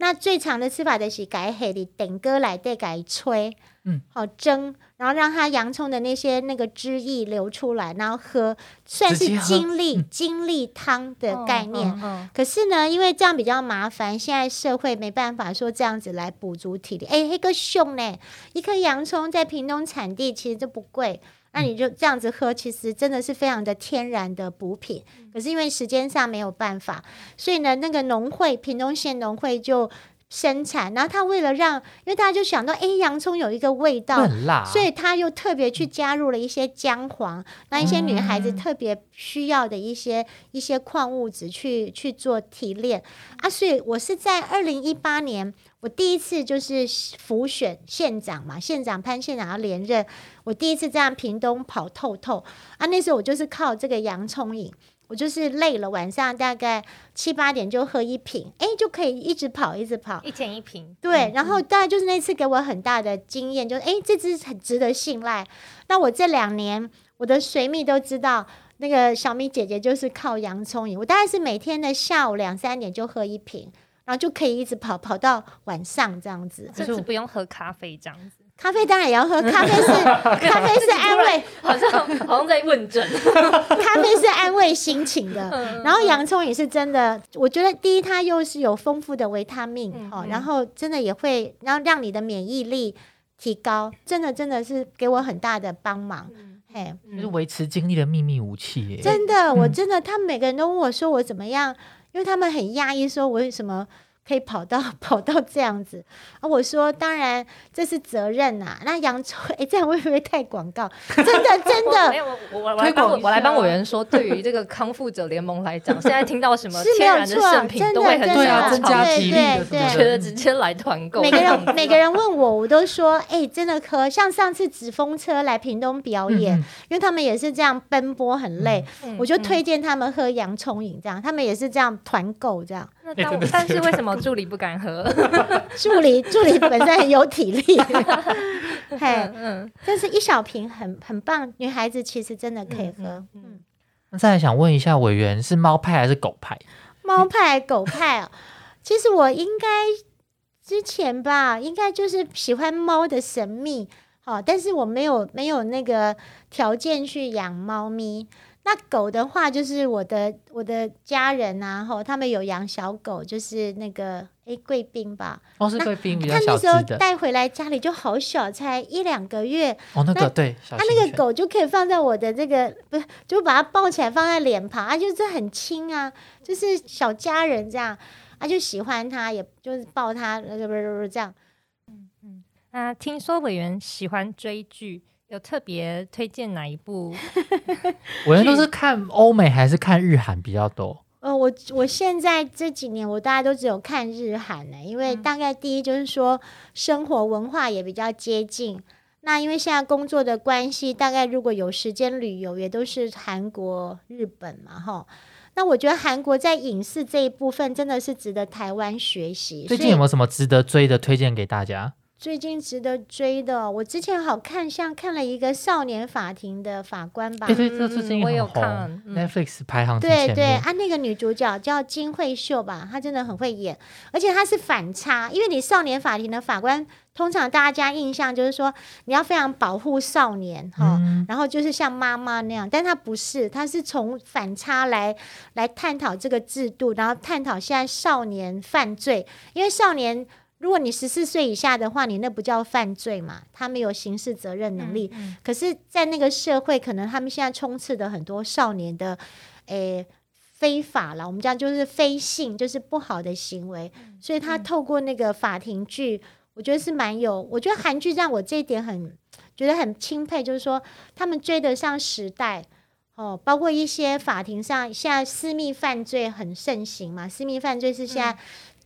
那最长的吃法就是改黑的等哥来再改吹，嗯，好蒸，然后让它洋葱的那些那个汁液流出来，然后喝，算是精力精力汤的概念。可是呢，因为这样比较麻烦，现在社会没办法说这样子来补足体力。哎，黑个凶呢，一颗洋葱在屏东产地其实就不贵。那你就这样子喝，其实真的是非常的天然的补品。可是因为时间上没有办法，所以呢，那个农会屏东县农会就生产。然后他为了让，因为大家就想到，哎，洋葱有一个味道，很辣，所以他又特别去加入了一些姜黄，那一些女孩子特别需要的一些一些矿物质去去做提炼啊。所以我是在二零一八年。我第一次就是辅选县长嘛，县长潘县长要连任，我第一次这样屏东跑透透啊，那时候我就是靠这个洋葱饮，我就是累了，晚上大概七八点就喝一瓶，哎，就可以一直跑一直跑，一天一瓶。对，然后大概就是那次给我很大的经验，就是哎，这支很值得信赖。那我这两年我的水蜜都知道，那个小米姐姐就是靠洋葱饮，我大概是每天的下午两三点就喝一瓶。然后就可以一直跑跑到晚上这样子，甚至不用喝咖啡这样子。咖啡当然也要喝，咖啡是 咖啡是 安慰，好像好像在问诊。咖啡是安慰心情的，然后洋葱也是真的。我觉得第一，它又是有丰富的维他命哦，然后真的也会然后让你的免疫力提高，真的真的是给我很大的帮忙。嘿，就是维持精力的秘密武器耶！真的，我真的，他们每个人都问我说我怎么样。因为他们很压抑，说我为什么？可以跑到 跑到这样子啊！我说当然这是责任呐。那洋葱哎，这样会不会太广告？真的 真的，我我来帮我来帮委员说，对于这个康复者联盟来讲，现在听到什么天然的圣品都会很想增加体力，觉得直接来团购。每个人每个人问我，我都说哎，真的喝。像上次纸风车来屏东表演，因为他们也是这样奔波很累，我就推荐他们喝洋葱饮，这样他们也是这样团购这样。但但是为什么助理不敢喝？助理助理本身很有体力，嘿，嗯，但是一小瓶很很棒，女孩子其实真的可以喝。嗯，那再来想问一下委员，是猫派还是狗派？猫派狗派啊？其实我应该之前吧，应该就是喜欢猫的神秘，好，但是我没有没有那个条件去养猫咪。那狗的话，就是我的我的家人啊，吼，他们有养小狗，就是那个诶贵宾吧，哦是贵宾，比较小只的，带回来家里就好小，才一两个月。哦，那个对，它那个狗就可以放在我的这个，不是，就把它抱起来放在脸旁，啊，就是很轻啊，就是小家人这样，啊，就喜欢它，也就是抱它，不不是这样。嗯嗯，那听说委员喜欢追剧。有特别推荐哪一部？我人都是看欧美还是看日韩比较多？呃，我我现在这几年我大家都只有看日韩呢，因为大概第一就是说生活文化也比较接近。那因为现在工作的关系，大概如果有时间旅游，也都是韩国、日本嘛，哈。那我觉得韩国在影视这一部分真的是值得台湾学习。最近有没有什么值得追的推荐给大家？最近值得追的，我之前好看，像看了一个少年法庭的法官吧。对对，这最近很红，Netflix 排行对对啊，那个女主角叫金惠秀吧，她真的很会演，而且她是反差，因为你少年法庭的法官，通常大家印象就是说你要非常保护少年哈，然后就是像妈妈那样，但她不是，她是从反差来来探讨这个制度，然后探讨现在少年犯罪，因为少年。如果你十四岁以下的话，你那不叫犯罪嘛？他没有刑事责任能力。可是，在那个社会，可能他们现在充斥的很多少年的，诶，非法了。我们讲就是非性，就是不好的行为。所以他透过那个法庭剧，我觉得是蛮有。我觉得韩剧让我这一点很觉得很钦佩，就是说他们追得上时代哦。包括一些法庭上，现在私密犯罪很盛行嘛？私密犯罪是现在。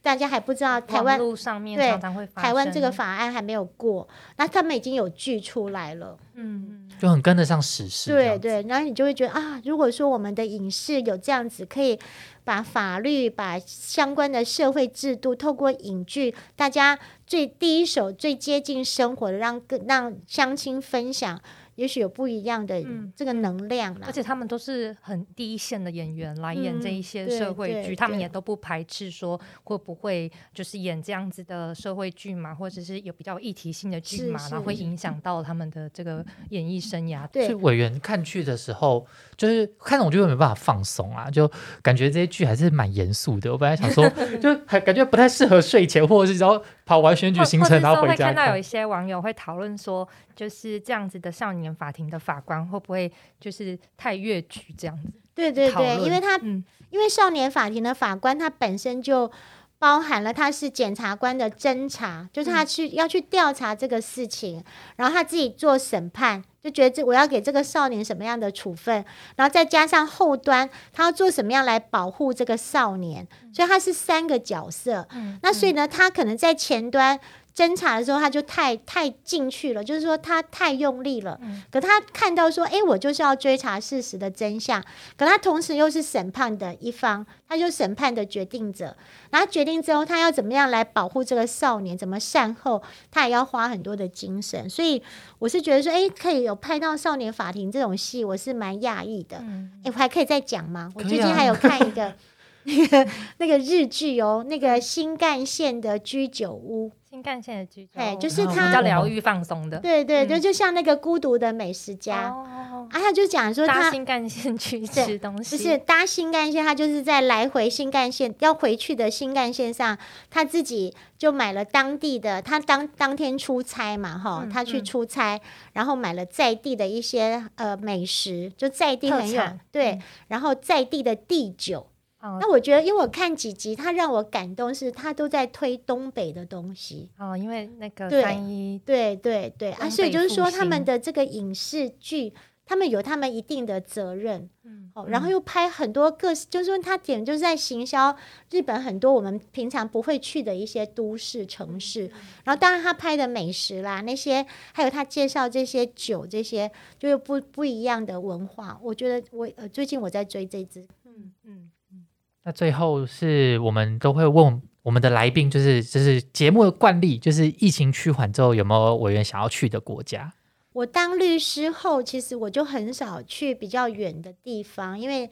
大家还不知道台湾对台湾这个法案还没有过，那他们已经有剧出来了，嗯，就很跟得上时事。对对，然后你就会觉得啊，如果说我们的影视有这样子，可以把法律、把相关的社会制度，透过影剧，大家最第一手、最接近生活的，让让乡亲分享。也许有不一样的这个能量而且他们都是很第一线的演员来演这一些社会剧，他们也都不排斥说会不会就是演这样子的社会剧嘛，或者是有比较议题性的剧嘛，然后会影响到他们的这个演艺生涯。对，委员看剧的时候，就是看那种就没办法放松啊，就感觉这些剧还是蛮严肃的。我本来想说，就还感觉不太适合睡前，或者是然后跑完选举行程然后回家。看到有一些网友会讨论说，就是这样子的少年。法庭的法官会不会就是太越矩这样子？对对对，因为他因为少年法庭的法官他本身就包含了他是检察官的侦查，就是他去要去调查这个事情，然后他自己做审判，就觉得这我要给这个少年什么样的处分，然后再加上后端他要做什么样来保护这个少年，所以他是三个角色。那所以呢，他可能在前端。侦查的时候，他就太太进去了，就是说他太用力了。可他看到说，哎，我就是要追查事实的真相。可他同时又是审判的一方，他就审判的决定者。然后决定之后，他要怎么样来保护这个少年，怎么善后，他也要花很多的精神。所以我是觉得说，哎，可以有拍到少年法庭这种戏，我是蛮讶异的。哎，我还可以再讲吗？我最近还有看一个那个 那个日剧哦，那个新干线的居酒屋。新干线的居酒，哎，就是他比较疗愈放松的，对对对，就像那个孤独的美食家，啊，他就讲说他新干线去吃东西，不是搭新干线，他就是在来回新干线要回去的新干线上，他自己就买了当地的，他当当天出差嘛，哈，他去出差，然后买了在地的一些呃美食，就在地很有对，然后在地的地酒。那我觉得，因为我看几集，他让我感动，是他都在推东北的东西哦。因为那个三一，对对对啊，所以就是说，他们的这个影视剧，他们有他们一定的责任，嗯，哦，然后又拍很多个，就是说他点就是在行销日本很多我们平常不会去的一些都市城市，然后当然他拍的美食啦，那些还有他介绍这些酒，这些就是不不一样的文化。我觉得我呃最近我在追这支，嗯嗯。那最后是我们都会问我们的来宾，就是就是节目的惯例，就是疫情趋缓之后有没有委员想要去的国家？我当律师后，其实我就很少去比较远的地方，因为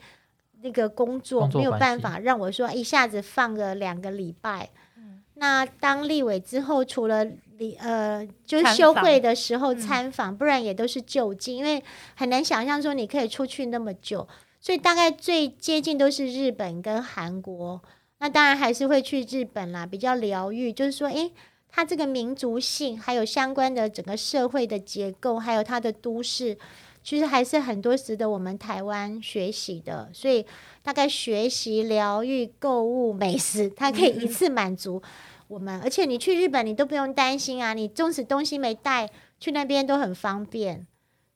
那个工作没有办法让我说一下子放个两个礼拜。那当立委之后，除了立呃就是休会的时候参访，不然也都是就近，因为很难想象说你可以出去那么久。所以大概最接近都是日本跟韩国，那当然还是会去日本啦，比较疗愈。就是说，诶，它这个民族性，还有相关的整个社会的结构，还有它的都市，其实还是很多值得我们台湾学习的。所以大概学习、疗愈、购物、美食，它可以一次满足我们。而且你去日本，你都不用担心啊，你纵使东西没带，去那边都很方便。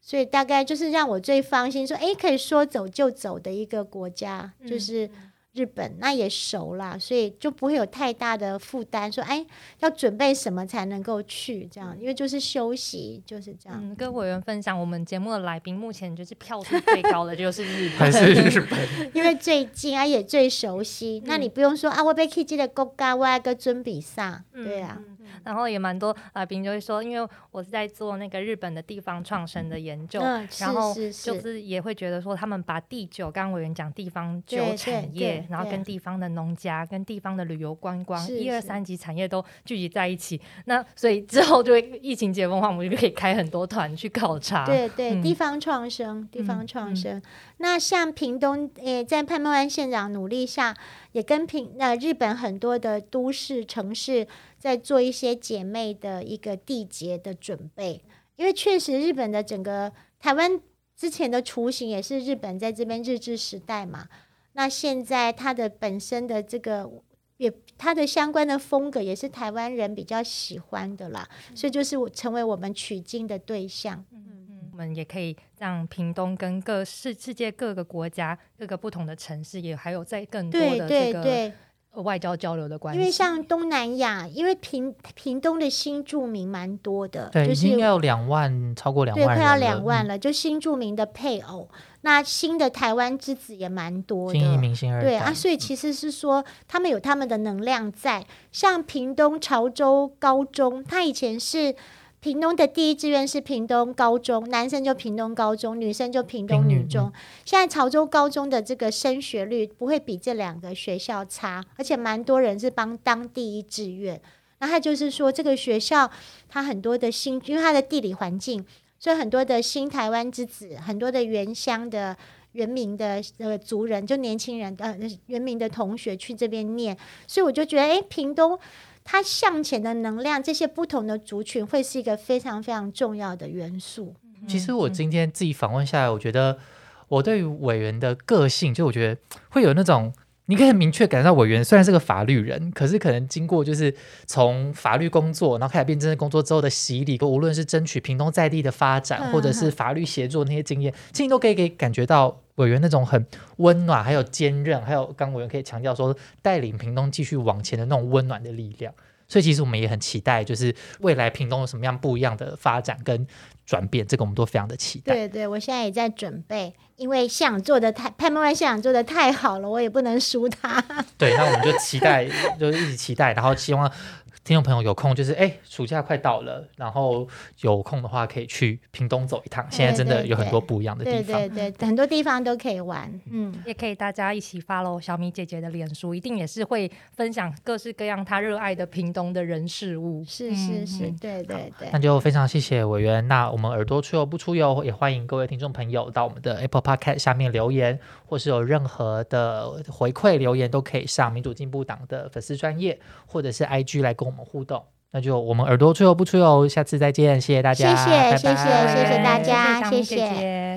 所以大概就是让我最放心，说哎，可以说走就走的一个国家，就是。日本那也熟啦，所以就不会有太大的负担。说哎，要准备什么才能够去？这样，因为就是休息，就是这样。跟委员分享，我们节目的来宾目前就是票数最高的就是日本，还是日本？因为最近啊也最熟悉。那你不用说啊，我被 K G 的国家我要个尊比上，对啊。然后也蛮多来宾就会说，因为我是在做那个日本的地方创生的研究，然后就是也会觉得说，他们把第九，刚刚委员讲地方酒产业。然后跟地方的农家、跟地方的旅游观光一二三级产业都聚集在一起。那所以 之后就会疫情解封的话，我们就可以开很多团去考察。对对，地方创生，地方创生。那像屏东，诶，在潘孟安县长努力下，也跟平那日本很多的都市城市在做一些姐妹的一个缔结的准备。因为确实，日本的整个台湾之前的雏形也是日本在这边日治时代嘛。那现在它的本身的这个也它的相关的风格也是台湾人比较喜欢的啦，所以就是成为我们取经的对象。嗯，们也可以让屏东跟各世世界各个国家各个不同的城市也还有在更多的这个。外交交流的关系，因为像东南亚，因为屏屏东的新住民蛮多的，对，已经要两万，超过两万，对，快要两万了。就新住民的配偶，那新的台湾之子也蛮多的，对啊，所以其实是说他们有他们的能量在。像屏东潮州高中，他以前是。屏东的第一志愿是屏东高中，男生就屏东高中，女生就屏东女中。现在潮州高中的这个升学率不会比这两个学校差，而且蛮多人是帮当第一志愿。那他就是说，这个学校它很多的新，因为它的地理环境，所以很多的新台湾之子，很多的原乡的原民的呃族人，就年轻人呃原民的同学去这边念，所以我就觉得，哎，屏东。它向前的能量，这些不同的族群会是一个非常非常重要的元素。其实我今天自己访问下来，我觉得我对于委员的个性，就我觉得会有那种，你可以很明确感受到委员虽然是个法律人，可是可能经过就是从法律工作，然后开始变真正工作之后的洗礼，无论是争取屏东在地的发展，或者是法律协作那些经验，其实都可以给感觉到委员那种很温暖，还有坚韧，还有刚委员可以强调说带领屏东继续往前的那种温暖的力量。所以其实我们也很期待，就是未来屏东有什么样不一样的发展跟转变，这个我们都非常的期待。对对，我现在也在准备，因为现场做的太潘孟安现场做的太好了，我也不能输他。对，那我们就期待，就是一直期待，然后希望。听众朋友有空就是哎，暑假快到了，然后有空的话可以去屏东走一趟。现在真的有很多不一样的地方，对对对，很多地方都可以玩。嗯，也可以大家一起 follow 小米姐姐的脸书，一定也是会分享各式各样她热爱的屏东的人事物。是是是，对对对。那就非常谢谢委员。那我们耳朵出游不出游，也欢迎各位听众朋友到我们的 Apple Podcast 下面留言，或是有任何的回馈留言，都可以上民主进步党的粉丝专业或者是 IG 来跟我们。互动，那就我们耳朵吹油不吹油，下次再见，谢谢大家，谢谢谢谢谢谢大家，谢谢。